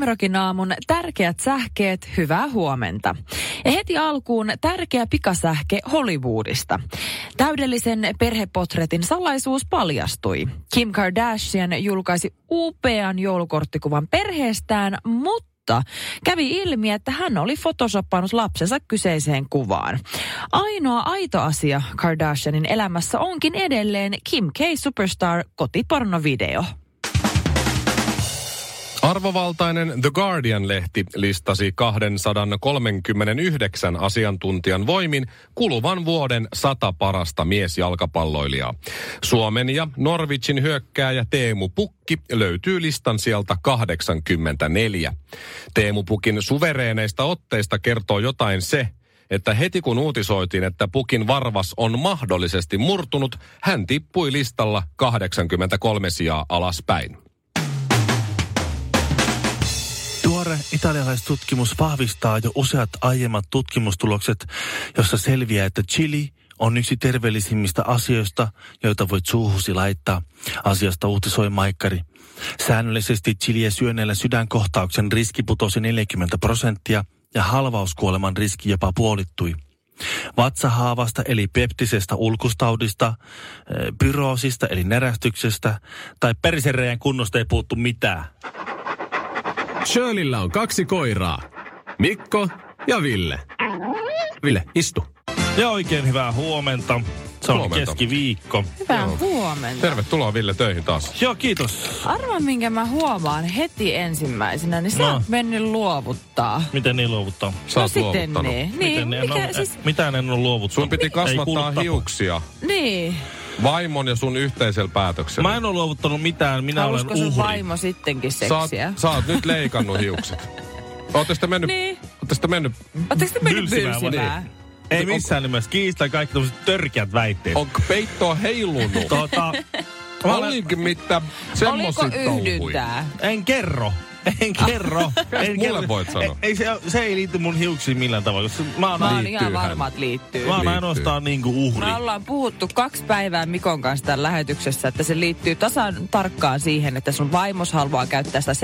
Suomirokin aamun tärkeät sähkeet, hyvää huomenta. Ja heti alkuun tärkeä pikasähke Hollywoodista. Täydellisen perhepotretin salaisuus paljastui. Kim Kardashian julkaisi upean joulukorttikuvan perheestään, mutta kävi ilmi, että hän oli photoshopannut lapsensa kyseiseen kuvaan. Ainoa aito asia Kardashianin elämässä onkin edelleen Kim K. Superstar kotipornovideo. Arvovaltainen The Guardian-lehti listasi 239 asiantuntijan voimin kuluvan vuoden sata parasta miesjalkapalloilijaa. Suomen ja Norwichin hyökkääjä Teemu Pukki löytyy listan sieltä 84. Teemu Pukin suvereeneista otteista kertoo jotain se, että heti kun uutisoitiin, että Pukin varvas on mahdollisesti murtunut, hän tippui listalla 83 sijaa alaspäin. Tuore italialaistutkimus vahvistaa jo useat aiemmat tutkimustulokset, jossa selviää, että chili on yksi terveellisimmistä asioista, joita voit suuhusi laittaa. Asiasta uutisoi Maikkari. Säännöllisesti chiliä syöneellä sydänkohtauksen riski putosi 40 prosenttia ja halvauskuoleman riski jopa puolittui. Vatsahaavasta eli peptisestä ulkustaudista, pyroosista eli närästyksestä tai perisereijän kunnosta ei puuttu mitään. Shirleyllä on kaksi koiraa. Mikko ja Ville. Ville, istu. Ja oikein hyvää huomenta. Se on Huomenta. keskiviikko. Hyvää huomenta. Tervetuloa Ville töihin taas. Joo, kiitos. Arvaa, minkä mä huomaan heti ensimmäisenä, niin sä No. oot mennyt luovuttaa. Miten niin luovuttaa? Sä oot no sitten luovuttanut. niin. Niin, Miten, mikä, no, siis, Mitään en ole luovuttanut. Sun piti kasvattaa hiuksia niin. Vaimon ja sun yhteisellä päätöksellä. Mä en ole luovuttanut mitään, minä Halusko olen sun uhri. vaimo sittenkin Sä oot, seksiä? sä oot nyt leikannut hiukset. Ootte sitten mennyt, Niin. ootte sitten mennyt, Ootteko te mennyt Bylsimään bylsimään? Ei missään nimessä. Kiistä kaikki tämmöiset törkeät väitteet. onko peittoa heilunut? Tota, olen, Olinkin mitään Oliko yhdyntää? en kerro. En kerro. en mulle voit sanoa? Ei, se, se ei liity mun hiuksiin millään tavalla. Mä oon, Mä oon ihan varma, että liittyy. mä oon ainoastaan niinku uhri. Me ollaan puhuttu kaksi päivää Mikon kanssa tämän lähetyksessä, että se liittyy tasan tarkkaan siihen, että sun vaimos haluaa käyttää sitä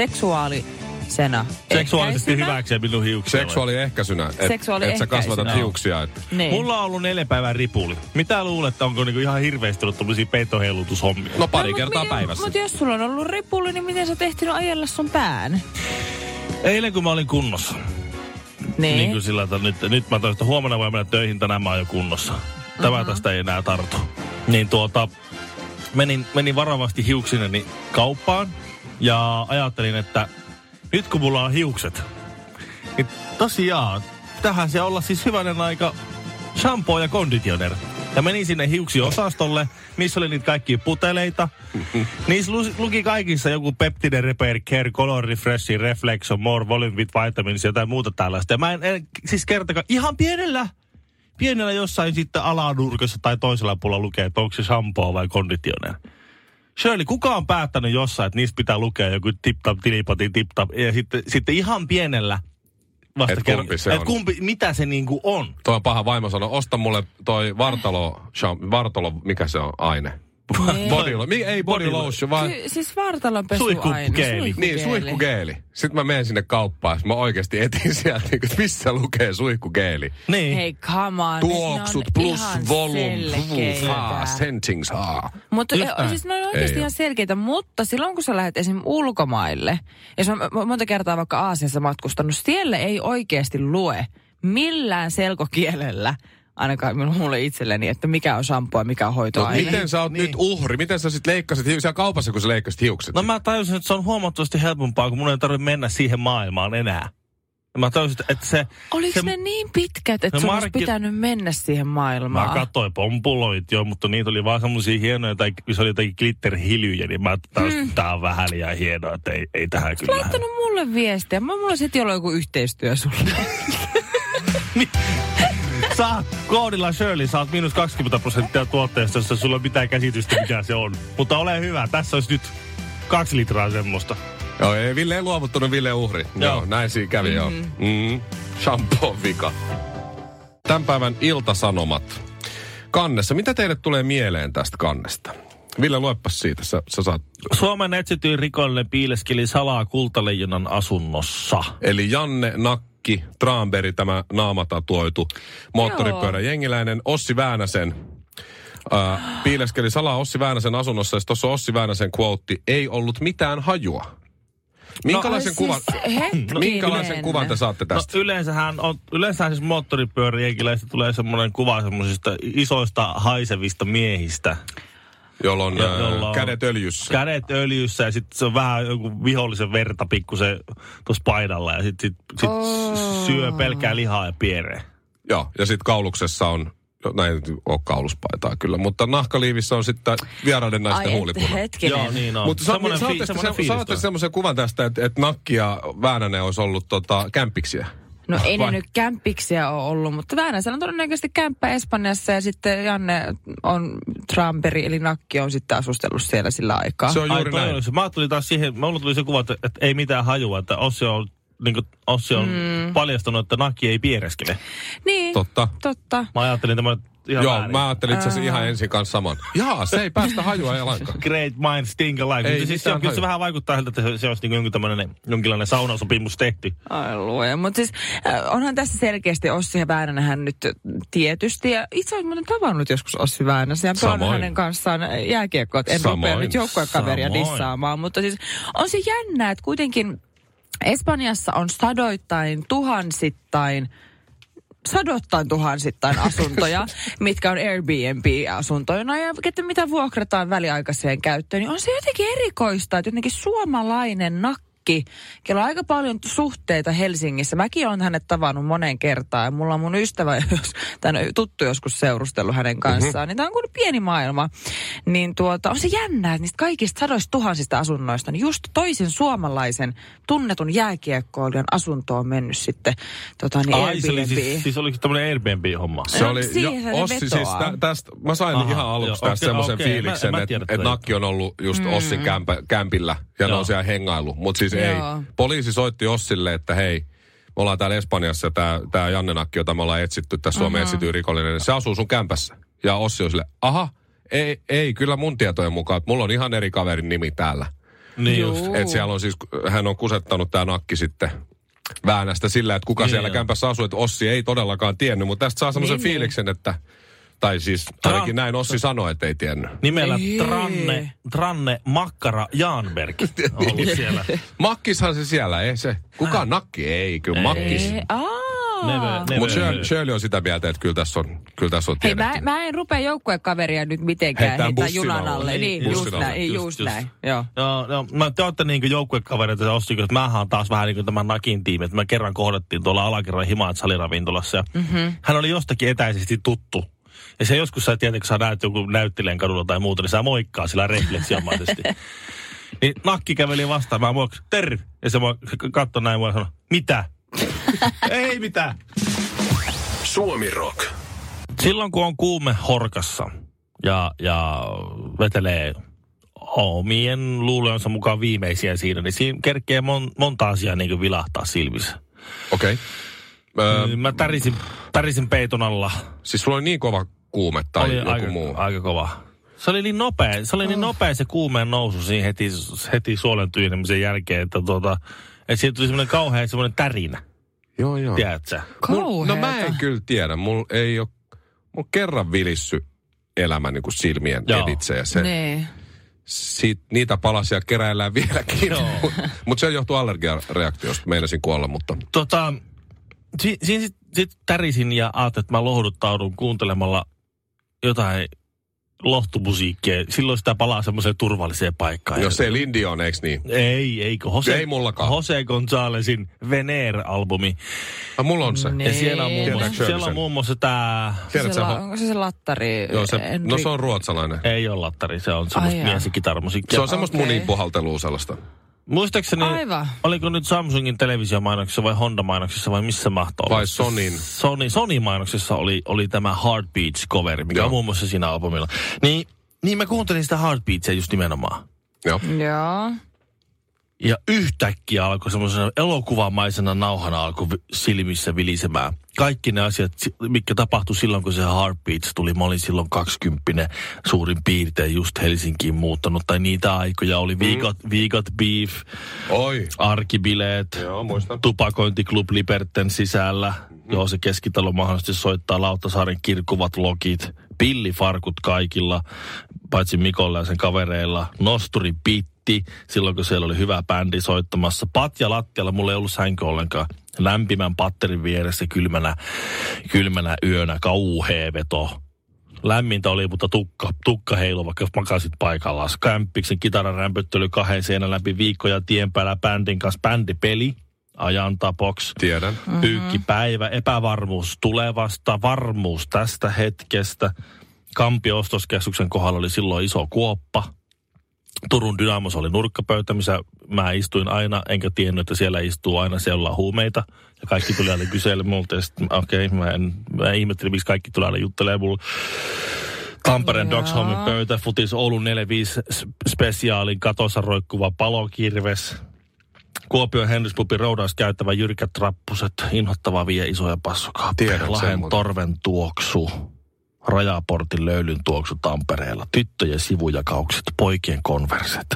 seksuaalisena Seksuaalisesti ehkäisynä. minun hiuksia. Seksuaaliehkäisynä. Et, Seksuaaliehkäisynä. Et sä kasvatat hiuksia. Et. Niin. Mulla on ollut neljä päivän ripuli. Mitä luulet, onko niinku ihan hirveästi ollut tämmöisiä peittoheilutushommia? No pari mut kertaa mi- päivässä. Mutta jos sulla on ollut ripuli, niin miten sä oot ehtinyt ajella sun pään? Eilen kun mä olin kunnossa. Niin. Niin kuin sillä, että nyt, nyt mä toin, että huomenna voi mennä töihin, tänään mä oon jo kunnossa. Tämä Mhm. tästä ei enää tartu. Niin tuota, menin, menin varovasti hiuksineni kauppaan ja ajattelin, että nyt kun mulla on hiukset, niin tosiaan, tähän se olla siis hyvänen aika shampoo ja conditioner. Ja menin sinne hiuksiosastolle, missä oli niitä kaikkia puteleita. Niissä lu- luki kaikissa joku Peptide Repair Care, Color Refresh, Reflexo, More, Volume with Vitamins ja jotain muuta tällaista. Ja mä en, en siis kertakaan, ihan pienellä, pienellä jossain sitten alanurkassa tai toisella puolella lukee, että onko se shampoo vai conditioner. Shirley, kuka on päättänyt jossain, että niistä pitää lukea joku tip-tap, tilipati, tip-tap. Ja sitten, sitten ihan pienellä vasta Et kumpi se et on. kumpi, mitä se niinku on. Toi on paha vaimo sanoi, osta mulle toi Vartalo, Vartalo, mikä se on aine? Body, lo- mi- ei body Body lotion, vaan... Ky- siis vartalon pesuaine. Suihkugeeli. Niin, suihkugeeli. Sitten mä menen sinne kauppaan, mä oikeasti etin sieltä, niin että missä lukee suihkugeeli. Niin. Hei, come on. Tuoksut ne on plus ihan volume, selkeitä. haa, sentings, haa. Mutta siis ne on oikeasti ihan selkeitä, mutta silloin kun sä lähdet esim. ulkomaille, ja mä oon monta kertaa vaikka Aasiassa matkustanut, siellä ei oikeasti lue millään selkokielellä, ainakaan minun- mulle itselleni, että mikä on shampoo ja mikä on No, hoitoaine. miten sä oot Niin. nyt uhri? Miten sä sit leikkasit hiuksia kaupassa, kun sä leikkasit hiukset? No mä tajusin, että se on huomattavasti helpompaa, kun mun ei tarvitse mennä siihen maailmaan enää. Ja mä tajusin, että se... Oliko se, ne niin pitkät, että No sun olisi Markki- pitänyt mennä siihen maailmaan? Mä katsoin pompuloit jo, mutta niitä oli vaan semmosia hienoja, tai se oli jotakin glitterhilyjä, niin mä ajattelin, että tää on vähän liian hienoa, että ei, ei tähän kyllä laittanut mulle viestiä. Mä mulla olisi heti ollut joku yhteistyö sulle. Sä koodilla Shirley saat miinus 20 prosenttia tuotteesta, jos sulla on mitään käsitystä, mikä se on. Mutta ole hyvä, tässä olisi nyt kaksi litraa semmoista. Joo, ei, Ville ei luovuttunut, Ville uhri. Joo, Joo. näin siinä kävi, mm-hmm. joo. Mm-hmm. Shampoo vika. Tämän päivän iltasanomat. Kannessa. Mitä teille tulee mieleen tästä kannesta? Ville, luepas siitä. Sä, sä saat. Suomen etsityin rikollinen piileskeli salaa kultaleijonan asunnossa. Eli Janne Nakki, Traanberg, tämä naamatatuoitu moottoripyörä jengiläinen, Ossi Väänäsen. Äh, piileskeli salaa Ossi Väänäsen asunnossa, ja tuossa Ossi Väänäsen quote, ei ollut mitään hajua. Minkälaisen Ai kuvan, Siis, minkälaisen kuvan te saatte tästä? No yleensähän, on, yleensähän siis moottoripyöräjenkiläistä tulee semmoinen kuva semmoisista isoista haisevista miehistä. Jolloin Jo- äh, jolla on kädet öljyssä. Kädet öljyssä ja sitten se on vähän joku vihollisen verta pikkusen tuossa paidalla ja sitten sit, sit Oh. syö pelkkää lihaa ja piereen. Joo, ja sitten kauluksessa on, no, näin ei ole kauluspaitaa kyllä, mutta nahkaliivissä on sitten vieraiden naisten Ai, et, huulipuna. hetkinen. Joo, niin on. Mutta saatte semmoisen kuvan tästä, että, että Nakki ja Väänänen olisi ollut tota, kämpiksiä. No ei ne Vai? nyt kämpiksiä ole ollut, mutta Väänäsellä on todennäköisesti kämppä Espanjassa ja sitten Janne on Tramperi eli Nakki on sitten asustellut siellä sillä aikaa. Se on Ai, juuri toi näin. Mä tuli taas siihen, mulla tuli se kuva, että, että ei mitään hajua, että Ossi on, niin kuin, Ossi on mm. paljastanut, että Nakki ei piereskele. niin, Totta. totta. Mä ajattelin tämän ihan Joo, väärin. mä ajattelin itse asiassa ihan ensin kanssa saman. Jaa, se ei päästä hajua ei lainkaan. Great minds think alike. Ei siis se, on, kyllä se vähän vaikuttaa siltä, että se, se olisi niin jonkin tämmöinen, jonkinlainen saunasopimus tehty. Ai luoja. Mutta siis äh, onhan tässä selkeästi Ossi ja Väänänähän nyt tietysti. Ja itse olen muuten tavannut joskus Ossi Väänäsen ja pelannut Samoin. hänen kanssaan jääkiekkoa. En Samoin. rupea nyt joukkuekaveria dissaamaan. Mutta siis on se jännää, että kuitenkin Espanjassa on sadoittain, tuhansittain sadottain tuhansittain asuntoja, mitkä on Airbnb-asuntoina. Ja mitä vuokrataan väliaikaiseen käyttöön, niin on se jotenkin erikoista, että jotenkin suomalainen nakki, kello on aika paljon suhteita Helsingissä. Mäkin olen hänet tavannut moneen kertaan ja mulla on mun ystävä, jos, tai no, tuttu joskus seurustellut hänen kanssaan, mm-hmm. niin tämä on kuin pieni maailma. Niin tuota, on se jännää, että niistä kaikista sadoista tuhansista asunnoista, niin just toisen suomalaisen tunnetun jääkiekkoilijan asunto on mennyt sitten tota, niin Ai, se oli siis, siis oliko tämmöinen Airbnb-homma? Se oli, siihen se Ossi siis tä, tästä, mä sain Aha, ihan aluksi tästä okei, semmoisen okei, fiiliksen, että et Nakki on ollut just mm. Ossin kämpä, kämpillä ja ne Joo. on siellä hengailu. Mutta siis ei. Joo. Poliisi soitti Ossille, että hei, me ollaan täällä Espanjassa ja tää, tää Janne Nakki, jota me ollaan etsitty, tässä Suomen Mm-hmm. etsitty rikollinen, niin se asuu sun kämpässä. Ja Ossi on sille, aha, ei, ei, kyllä mun tietojen mukaan, että mulla on ihan eri kaverin nimi täällä. Niin Juu. just. Että siellä on siis, hän on kusettanut tämä nakki sitten Väänästä sillä, että kuka Niin siellä joo. kämpässä asuu, että Ossi ei todellakaan tiennyt, mutta tästä saa semmoisen niin. fiiliksen, että, tai siis ainakin näin Ossi sanoi, että ei tiennyt. Nimellä. Tranne, Tranne Makkara Jaanberg on ollut siellä. Makkishan se siellä, ei se. Kuka on nakki? Ei, kyllä Makkis. Ei, never. Mutta Shirley, Shirley on sitä mieltä, että kyllä tässä on, kyllä tässä on Hei, mä, mä en rupea joukkuekaveria nyt mitenkään Heittää heittää junan alle. Niin, Niin, just näin, Just, just, just. näin. Joo. Joo, joo. Mä, te olette niinku joukkuekavereita ja Ossi, että mähän on taas vähän niin kuin tämän Nakin tiimi. Että me kerran kohdattiin tuolla alakerran Himaat saliravintolassa ja mm-hmm. hän oli jostakin etäisesti tuttu. Ja se joskus sä tietenkin, kun sä näet joku näyttelijän kadulla tai muuta, niin sä moikkaa sillä refleksiamaisesti. niin nakki käveli vastaan, mä moikkasin, terve. Ja se mua katsoi näin mua ja sanoi, mitä? Ei mitään. Suomi Rock. Silloin kun on kuume horkassa ja, ja vetelee omien luulojensa mukaan viimeisiä siinä, niin siinä kerkee mon, monta asiaa niin kuin vilahtaa silmissä. Okei. Okay. Öö, Öö, Mä tärisin, tärisin peiton alla. siis sulla oli niin kova kuume tai oli joku aika, muu. aika kova. Se oli niin nopea, se oli niin nopea se kuumeen nousu siinä heti, heti suolen tyynnemisen jälkeen, että tuota, että siitä tuli semmoinen kauhean semmoinen tärinä, Joo, joo. tiedätkö? Mul, no mä en kyllä tiedä. Mulla ei ole, mulla kerran vilissy elämä niin kuin silmien Joo. editse ja se, Niin. siitä, niitä palasia keräillään vieläkin. Joo. mutta se johtuu allergiareaktiosta, meinasin kuolla, mutta Tota, si, siinä sitten sit tärisin ja ajattelin, että mä lohduttaudun kuuntelemalla jotain lohtumusiikkia. Silloin sitä palaa semmoiseen turvalliseen paikkaan. Jos se Lindi on, eikö niin? Ei, ei. kun Jose, Ei mullakaan. Jose Gonzalesin Veneer-albumi. Ah, mulla on se. Niin. Ja siellä on muun muassa, siellä on muun muassa tämä... Tiedätkö la, onko se se lattari? Joo, se, Enri- no se on ruotsalainen. Ei ole lattari, se on semmoista jaa. mies- ja kitaramusiikkia. Se on semmoista Okei. munin puhaltelua sellaista. Muistaakseni, Aivan. oliko nyt Samsungin televisiomainoksessa vai Honda-mainoksessa vai missä mahtoi Vai? Sonin. Sony, Sony-mainoksessa oli, oli tämä Heartbeats-coveri, mikä Joo. on muun muassa siinä albumilla. Niin, niin mä kuuntelin sitä Heartbeatsia just nimenomaan. Joo. Joo. Ja yhtäkkiä alkoi semmoisena elokuvamaisena nauhana alkoi silmissä vilisemään. Kaikki ne asiat, si- mitkä tapahtui silloin, kun se Heartbeats tuli. Mä olin silloin 20 suurin piirtein just Helsinkiin muuttanut. Tai niitä aikoja oli viikot, viikot beef, Oi. arkibileet, Joo, muistan. tupakointiklub Liberten sisällä. Mm-hmm. Joo, se keskitalo mahdollisesti soittaa Lauttasaaren kirkuvat lokit. Pillifarkut kaikilla, paitsi Mikolla ja sen kavereilla. Nosturi Pitti, silloin kun siellä oli hyvä bändi soittamassa. Patja lattialla, mulla ei ollut sänky ollenkaan. Lämpimän patterin vieressä kylmänä, kylmänä yönä, kauhea veto. Lämmintä oli, mutta tukka, tukka heilu, vaikka makasit paikallaan. Kämppiksen kitaran rämpöttely kahden seinän läpi viikkoja tien päällä bändin kanssa. Bändipeli, ajan tapoks. Tiedän. Mm-hmm. Pyykkipäivä, epävarmuus tulevasta, varmuus tästä hetkestä. Kampio ostoskeskuksen kohdalla oli silloin iso kuoppa. Turun Dynamos oli nurkkapöytä, missä mä istuin aina, enkä tiennyt, että siellä istuu aina siellä on huumeita. Ja kaikki tuli aina kysellä multa, ja sitten okei, okay, mä, en, mä ihmettelin, miksi kaikki tulee aina juttelemaan mulle. Tampereen Joo. Dogshomin pöytä, futis Oulun 45 spesiaalin katossa roikkuva palokirves. Kuopion Henryspupin roudaus käyttävä jyrkät trappuset, inhottava vie isoja passukaappeja. Muuten. torven tuoksu, rajaportin löylyn tuoksu Tampereella, tyttöjen sivujakaukset, poikien konverset.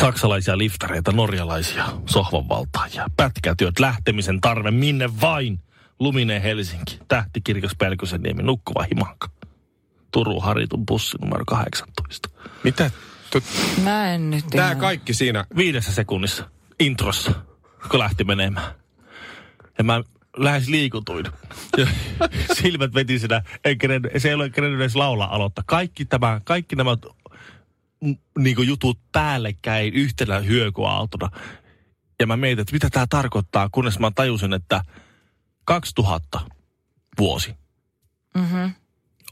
Saksalaisia liftareita, norjalaisia sohvanvaltaajia, pätkätyöt, lähtemisen tarve, minne vain. Luminen Helsinki, tähtikirkas Pelkosenniemi, nukkuva himanka. Turun Haritun bussi numero 18. Mitä? Tu- Mä en nyt Tää ihan- kaikki siinä. Viidessä sekunnissa, introssa, kun lähti menemään. Ja mä lähes liikutuin. Silmät veti sitä, en kerennyt, se ei ole kerennyt edes laulaa aloittaa. Kaikki, tämä, kaikki nämä niin jutut päällekkäin yhtenä hyökyaaltona. Ja mä mietin, että mitä tämä tarkoittaa, kunnes mä tajusin, että 2000 vuosi Mhm.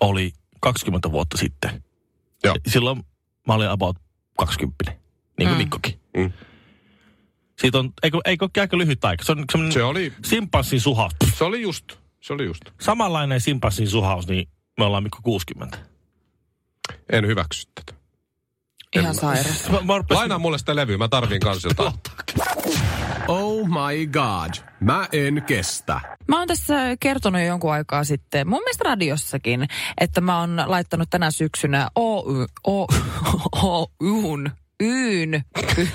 oli 20 vuotta sitten. Joo. Silloin mä olin about 20, niin kuin Mm. Mikkokin. Mm. Siitä on, eikö, eikö aika lyhyt aika? Se on Se oli, simpanssin suhaus. se oli just. Se oli just. Samanlainen simpanssin suhaus, niin me ollaan Mikko 60. En hyväksy tätä. Ihan sairas. Lainaa mulle sitä levyä, mä tarviin kans jotain. Oh my god. Mä en kestä. Mä oon tässä kertonut jo jonkun aikaa sitten, mun mielestä radiossakin, että mä oon laittanut tänä syksynä Oy, o, Oyn, Yn, OUY.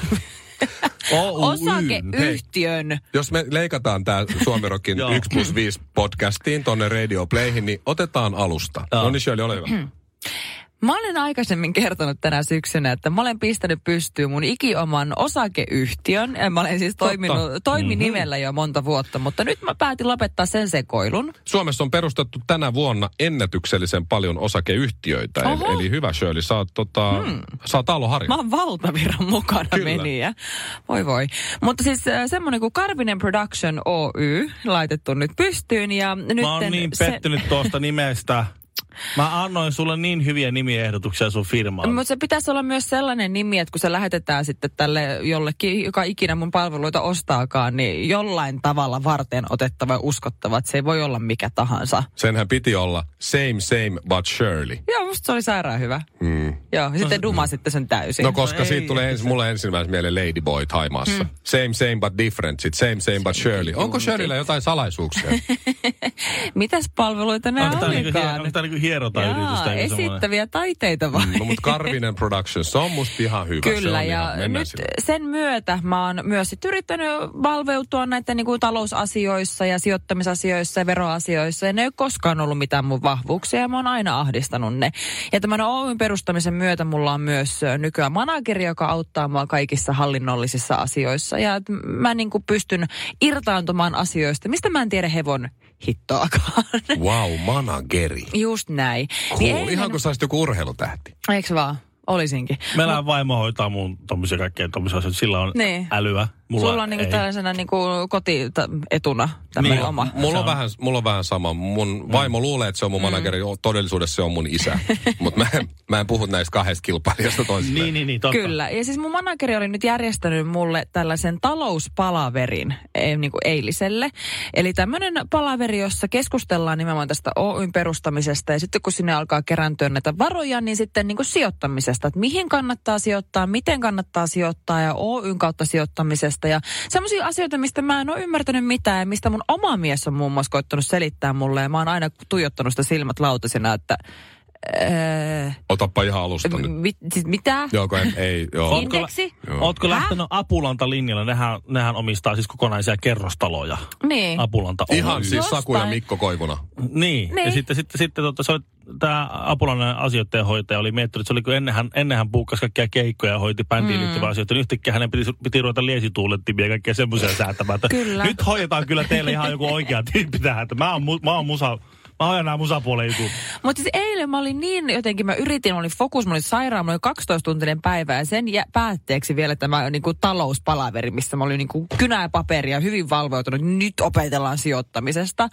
Osakeyhtiön. Jos me leikataan tää Suomerokin Joo. 1 plus 5 podcastiin tonne Radio Playhin, niin otetaan alusta. No niin Shirley, ole hyvä. Mä olen aikaisemmin kertonut tänä syksynä, että mä olen pistänyt pystyyn mun ikioman osakeyhtiön. Ja mä olen siis toiminut toiminimellä jo monta vuotta, mutta nyt mä päätin lopettaa sen sekoilun. Suomessa on perustettu tänä vuonna ennätyksellisen paljon osakeyhtiöitä. Eli, Oho. eli hyvä Shirley, sä oot, tota, hmm. sä oot. Mä oon valtaviran mukana Kyllä. meniä. Voi voi. Mutta siis äh, semmoinen kuin Karvinen Production Oy laitettu nyt pystyyn ja nyt Mä oon niin pettynyt tuosta nimestä. Mä annoin sulle niin hyviä nimiehdotuksia sun firmaan. Mutta se pitäisi olla myös sellainen nimi, että kun se lähetetään sitten tälle jollekin, joka ikinä mun palveluita ostaakaan, niin jollain tavalla varten otettava ja uskottava, että se ei voi olla mikä tahansa. Senhän piti olla same same but Shirley. Joo, musta se oli sairaan hyvä. Mm. Joo, sitten duma sitten sen täysin. No koska ei, siitä tulee ensin, mulle ensimmäisenä mieleen Ladyboy Haimaassa. Mm. Same same but different, sit same same but Shirley. Onko Shirleyllä jotain salaisuuksia? Mitäs palveluita ne Onko niinku, olikaan? onko tää niinku hierota-yritystä? Jaa, semmoinen? esittäviä taiteita vai? no mutta Karvinen Productions, se on musta ihan hyvä. se Kyllä, on ja ihan, nyt sille. sen myötä mä oon myös sit yrittänyt valveutua näiden niin kuin talousasioissa ja sijoittamisasioissa ja veroasioissa. Ja ne ei ole koskaan ollut mitään mun vahvuuksia ja mä oon aina ahdistanut ne. Ja tämän Oyn perustamisen myötä mulla on myös nykyään manageri, joka auttaa mua kaikissa hallinnollisissa asioissa. Ja mä niin kuin pystyn irtaantumaan asioista, mistä mä en tiedä hevon hittoakaan. Wow, manageri. Just näin. Cool. Niin eilen- Ihan kuin sä olisit joku urheilutähti. Eiks vaan? Olisinkin. Meillä vaimo hoitaa mun tommosia kaikkea tommosia asioita. Sillä on Niin. älyä. Mulla Sulla on niinku ei. tällaisena niinku kotietuna tämmöinen Niin. oma. Mulla on, on- vähän, mulla on vähän sama. Mun vaimo luulee, että se on mun manageri. Todellisuudessa se on mun isä. Mutta mä, en- mä en puhu näistä kahdesta kilpailijasta toisilleen. Niin, niin, niin, totta. Kyllä. Ja siis mun manageri oli nyt järjestänyt mulle tällaisen talouspalaverin eh, niin kuin eiliselle. Eli tämmöinen palaveri, jossa keskustellaan nimenomaan tästä Oyn perustamisesta. Ja sitten kun sinne alkaa kerääntyä näitä varoja, niin sitten niin kuin sijoittamisesta. Että mihin kannattaa sijoittaa, miten kannattaa sijoittaa ja Oyn kautta sijoittamisesta. Ja semmoisia asioita, mistä mä en ole ymmärtänyt mitään ja mistä mun oma mies on muun muassa koittanut selittää mulle. Ja mä oon aina tuijottanut sitä silmät lautasina, että... Öö, Otappa ihan alusta nyt. mit, siis mitä? Joo, kun en, ei, joo. Ootko- Indeksi? Joo. Ootko Häh? lähtenyt Apulanta linjalla? Nehän, nehän omistaa siis kokonaisia kerrostaloja. Niin. Apulanta Ihan Oy. siis Saku ja Jostain. Mikko Koivuna. Niin. ja Niin. sitten, sitten, sitten tota, se oli, tämä Apulannan asioiden hoitaja oli miettinyt, että se oli kun ennen hän, ennen hän puukkasi kaikkia keikkoja ja hoiti bändiin mm. liittyviä asioita, niin yhtäkkiä hänen piti, piti ruveta liesituulettimia ja kaikkea semmoisia säätämään. Kyllä. Nyt hoidetaan kyllä teille ihan joku oikea tyyppi tähän, että mä oon, mu- mä oon musa, mä hoidan nämä musapuolen jutut. Mutta siis eilen mä olin niin jotenkin, mä yritin, mä olin fokus, mä olin sairaan, mä olin 12-tuntinen päivä ja sen jä, päätteeksi vielä tämä niin kuin talouspalaveri, missä mä olin niin kuin kynää paperia, hyvin valveutunut, nyt opetellaan sijoittamisesta.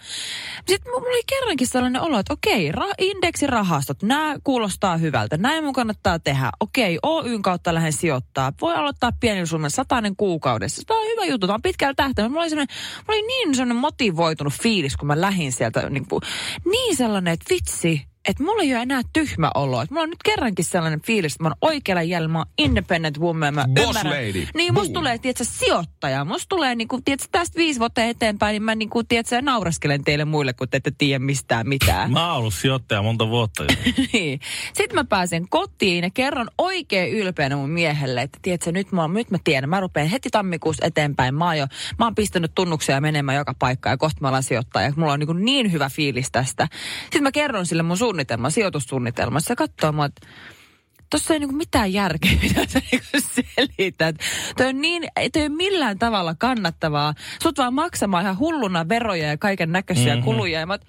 Sitten mulla oli kerrankin sellainen olo, että okei, ra- indeksirahastot, nämä kuulostaa hyvältä, näin mun kannattaa tehdä. Okei, Oyn kautta lähden sijoittaa, voi aloittaa pienen summan, satainen kuukaudessa. Tämä on hyvä juttu, tämä on pitkällä tähtäimellä. Mulla mulla oli niin sellainen motivoitunut fiilis, kun mä lähdin sieltä niin, kuin, niin sellainen, että vitsi, että mulla ei ole enää tyhmä olo. Että mulla on nyt kerrankin sellainen fiilis, että mä oon oikealla jäljellä, mä oon independent woman, mä Boss ymmärrän. lady. Niin, musta Boom. tulee, tiedätkö, sijoittaja. Musta tulee, niin kuin, tiedätkö, tästä viisi vuotta eteenpäin, niin mä niin kuin, tiedätkö, nauraskelen teille muille, kun te ette tiedä mistään mitään. Mä oon ollut sijoittaja monta vuotta jo. niin. Sitten mä pääsen kotiin ja kerron oikein ylpeänä mun miehelle, että tiedätkö, nyt mä, nyt mä tiedän, mä rupean heti tammikuussa eteenpäin. Mä oon, jo, mä oon pistänyt tunnuksia menemään joka paikkaan ja kohta mä alan sijoittaa ja mulla on niin, niin hyvä fiilis tästä. Sitten mä kerron sille mun suunnitelman, sijoitussuunnitelman. Se katsoo mua, että Tuossa ei niinku mitään järkeä, mitä sä niinku selität. Toi on niin, ei toi ole millään tavalla kannattavaa. Sut vaan maksamaan ihan hulluna veroja ja kaiken näköisiä mm-hmm. kuluja. Ja mä oot,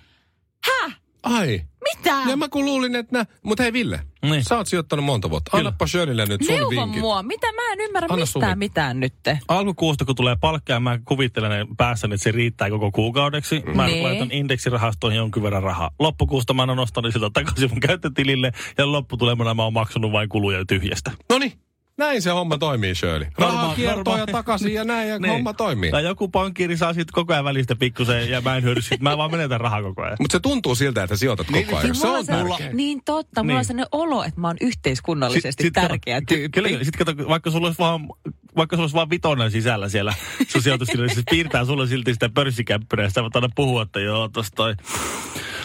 häh? Ai. Mitä? Ja mä kun luulin, että nä... Mutta hei Ville, Niin. sä oot sijoittanut monta vuotta. Annappa Shirleylle nyt sun Neuvo vinkit. mua. Mitä mä en ymmärrä Anna mistään sun mitään nyt. Alkukuusta, kun tulee palkka ja mä kuvittelen päässäni, että se riittää koko kuukaudeksi. Mä Niin. laitan indeksirahastoihin jonkin verran rahaa. Loppukuusta mä oon nostanut siltä takaisin mun käyttötilille ja lopputulemana mä oon maksanut vain kuluja tyhjästä. Noniin. Näin se homma toimii, Shirley. Rahaa kiertoa ja takaisin ja näin ja Niin. homma toimii. Tai joku pankkiiri saa sitten koko ajan välistä pikkusen ja mä en hyödy sit. Mä vaan menetän rahaa koko ajan. Mutta se tuntuu siltä, että sijoitat koko ajan. Se mulla on se- tärkeä. Niin totta, mulla Niin. on sellainen olo, että mä oon yhteiskunnallisesti Sit- sit tärkeä kato- tyyppi. Kyllä, sitten kato, vaikka sulla olisi vaan, vaikka sulla olisi vaan vitonen sisällä siellä sun sijoituskirjassa, niin se piirtää sulle silti sitä pörssikäppyrää. Sitä voit aina puhua, että joo, tossa toi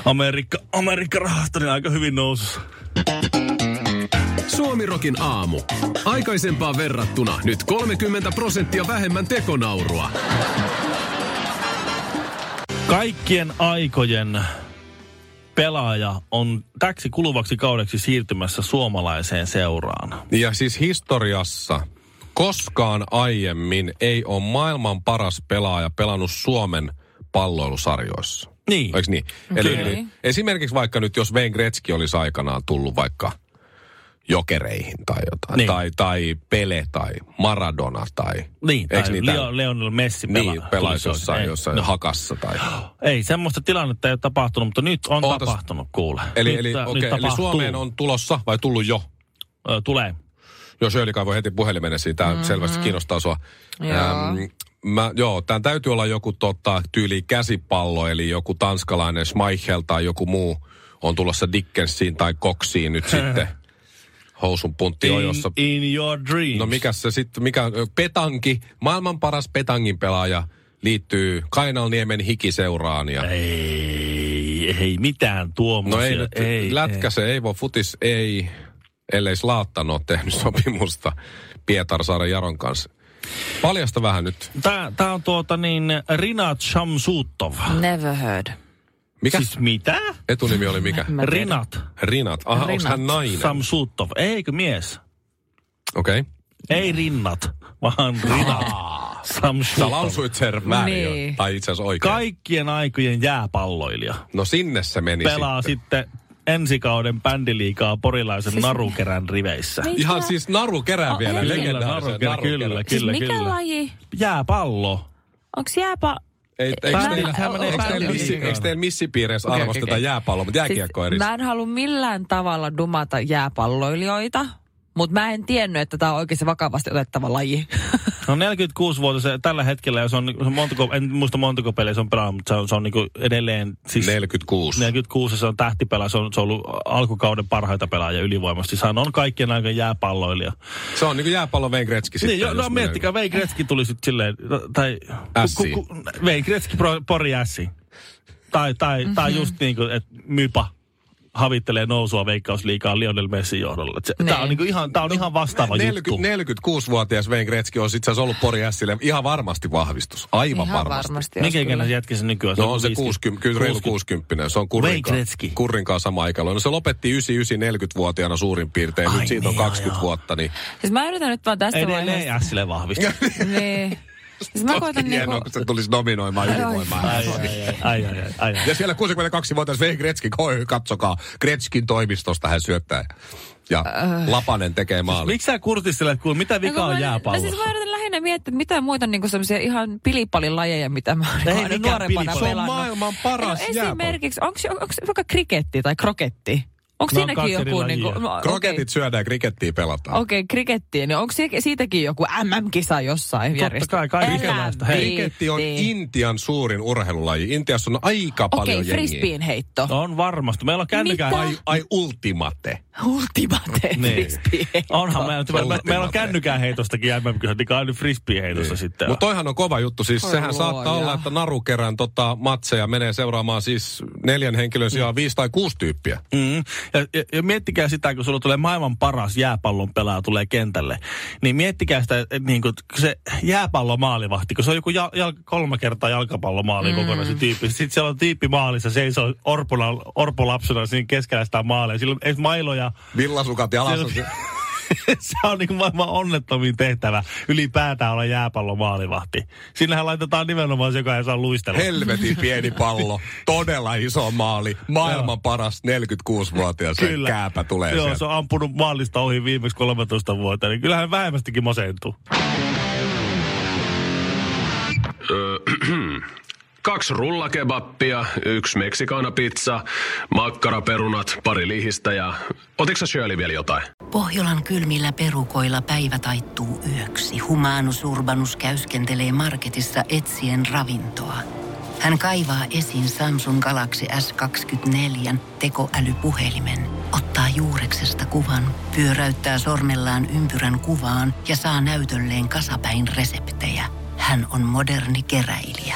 Amerikka, Amerikka-rahasto niin aika hyvin nousu. Suomirokin aamu. Aikaisempaan verrattuna nyt 30 prosenttia vähemmän tekonaurua. Kaikkien aikojen pelaaja on täksi kuluvaksi kaudeksi siirtymässä suomalaiseen seuraan. Ja siis historiassa koskaan aiemmin ei ole maailman paras pelaaja pelannut Suomen palloilusarjoissa. Niin. Eikö niin? Eli, Kyllä. eli esimerkiksi vaikka nyt, jos Wayne Gretzky olisi aikanaan tullut vaikka jokereihin tai jotain, Niin. tai, tai Pele tai Maradona tai... Niin, tai niitä- Leo, Leonel Messi pelaa. Niin, pelaisi jossain, Ei, jossain no. hakassa tai... Ei, semmoista tilannetta ei ole tapahtunut, mutta nyt on Ootas. tapahtunut, kuule. Eli, nyt, eli, tä- okay, nyt eli. Suomeen on tulossa vai tullut jo? Ö, tulee. Jos Shirley kaivoi heti puhelimenne siitä, tämä mm-hmm. selvästi kiinnostaa sua. Joo. mä, joo, tämän täytyy olla joku tota, tyyli käsipallo, eli joku tanskalainen Schmeichel tai joku muu on tulossa Dickensiin tai Koksiin nyt sitten. Housun puntti In, ojossa. in your dreams. No mikä se sitten, mikä Petanki, maailman paras Petangin pelaaja liittyy Kainalniemen hikiseuraan. Ja, Ei, ei mitään tuommoisia. no ei nyt, lätkä se ei voi, futis ei, ellei Slaattan ole tehnyt sopimusta Pietarsaaren Jaron kanssa. Paljasta vähän nyt. Tää, tää on tuota niin, Rinat Shamsutov. Never heard. Mikä? Siis mitä? Etunimi oli mikä? Rinat Rinat. Aha, onko hän nainen? Shamsutov. Eikö mies? Okei. Okay. Ei rinnat, vaan Rinat Sä Shamsutov. lausuit sen väärin. Niin. Tai itse asiassa oikein. Kaikkien aikojen jääpalloilija. No sinne se meni Pelaa sitten. sitten ensi kauden bändiliigaa porilaisen Siis- narukerän riveissä. Niin. Ihan siis naru kerää Oh, vielä. Legendaarisen narukerä, narukerän. kyllä, Siis kyllä, mikä kyllä. laji? Jääpallo. Onks jääpä... Ei, eikö teillä, teillä, missi, teillä missipiireissä Okei, arvosteta okei, okei. jääpalloa, mutta jääkiekko eri. Siis mä en halua millään tavalla dumata jääpalloilijoita, mutta mä en tiennyt, että tämä on oikeasti vakavasti otettava laji. No 46-vuotias tällä hetkellä, ja se on, se on montako, en muista montako peliä se on pelannut, mutta se on, se on niin edelleen... Siis 46. 46 se on tähtipelaaja, se on, se on ollut alkukauden parhaita pelaajia ylivoimasti. Hän on kaikkien aikojen jääpalloilija. Se on niin kuin jääpallo Wayne Gretzky sitten. Niin, jo, no jos miettikää, Wayne Gretzky tuli sitten silleen, tai... Ässiin. Wayne Gretzky pori ässiin. Tai, tai, mm-hmm. tai just niin kuin, että Mypa havittelee nousua veikkausliikaa Lionel Messin johdolla. Tää on, niin kuin ihan, tää on ihan vastaava 40, juttu. 46-vuotias Wayne Gretzky on itse asiassa ollut Pori Ässille ihan varmasti vahvistus. Aivan Ihan varmasti. varmasti. Mikä kyllä. ikäinen jätkä se nykyään? No on se 50. 60, kyllä reilu 60. Se on Kurrinkaan. Kurrinkaan sama ikälo. No se lopetti 99-40-vuotiaana suurin piirtein. Ai Nyt siitä on niin, joo, 20 joo. vuotta. Niin Siis mä yritän nyt vaan tässä Edelleen vaiheessa... Ässille vahvistaa. Niin. Siis mä koitan hienoa, niinku... kun se tulisi nominoimaan ylivoimaa. Ai, ai, ai, ai, ai, ai, ai. Ja siellä 62-vuotias Wayne Gretzky, koi, katsokaa, Gretzkin toimistosta hän syöttää. Ja Äh. Lapanen tekee maali. Miksi sä kurtistelet, kuule, mitä No, vika kun on mä- No jääpallossa? siis mä yritän lähinnä miettiä, että mitä muita niinku semmoisia ihan pilipalin lajeja, mitä mä oon Ei aina nuorempana pilipalli. Se on pelannut. maailman paras no, jääpallo. esimerkiksi, onko vaikka kriketti tai kroketti? Onko No, on siinäkin joku... eri Niinku, lajia. no, Kroketit okei. syödään ja krikettiä pelataan. Okei, okay, krikettiin. Niin onko si- siitäkin joku MM-kisa jossain Totta järjestetty? kai, sellaista. Hei. Kriketti on Intian suurin urheilulaji. Intiassa on aika Okei, paljon okay, jengiä. frisbeen heitto. On varmasti. Meillä on kännykää... Mitä? Ai, ai ultimate. Ultimate Niin. frisbeen heitto. Onhan meillä, me, me, meillä on kännykää heitostakin MM-kisat, niin kai nyt frisbee-heitosta sitten. Mutta toihan on kova juttu. Siis Oi sehän luoja. saattaa olla, että narukerän tota, matseja menee seuraamaan siis neljän henkilön sijaan viisi tai kuusi tyyppiä. Mm. Ja, ja, ja miettikää sitä, kun sulla tulee maailman paras jääpallon pelaaja tulee kentälle, niin miettikää sitä, että niin kuin se jääpallomaalivahti, kun se on joku jal, jal, kolme kertaa jalkapallomaali mm. kokonaan se tyyppi. Sitten siellä on tyyppi maalissa, seisoo orpona, orpolapsena siinä keskellä sitä maalia. Sillä ei mailoja. Villasukat jalassa. Siellä- se on niin maailman onnettomin tehtävä ylipäätään olla jääpallomaalivahti. Sinnehän laitetaan nimenomaan se, joka ei saa luistella. Helvetin pieni pallo. Todella iso maali. Maailman paras 46-vuotias. Se Kyllä. kääpä tulee Joo, sieltä. se on ampunut maalista ohi viimeksi 13 vuotta, niin kyllähän vähemmästikin masentuu. Kaksi rullakebappia, yksi meksikana-pizza, makkaraperunat, pari lihistä ja... Otitko sä Shirley vielä jotain? Pohjolan kylmillä perukoilla päivä taittuu yöksi. Humanus Urbanus käyskentelee marketissa etsien ravintoa. Hän kaivaa esiin Samsung Galaxy S24 tekoälypuhelimen, ottaa juureksesta kuvan, pyöräyttää sormellaan ympyrän kuvaan ja saa näytölleen kasapäin reseptejä. Hän on moderni keräilijä.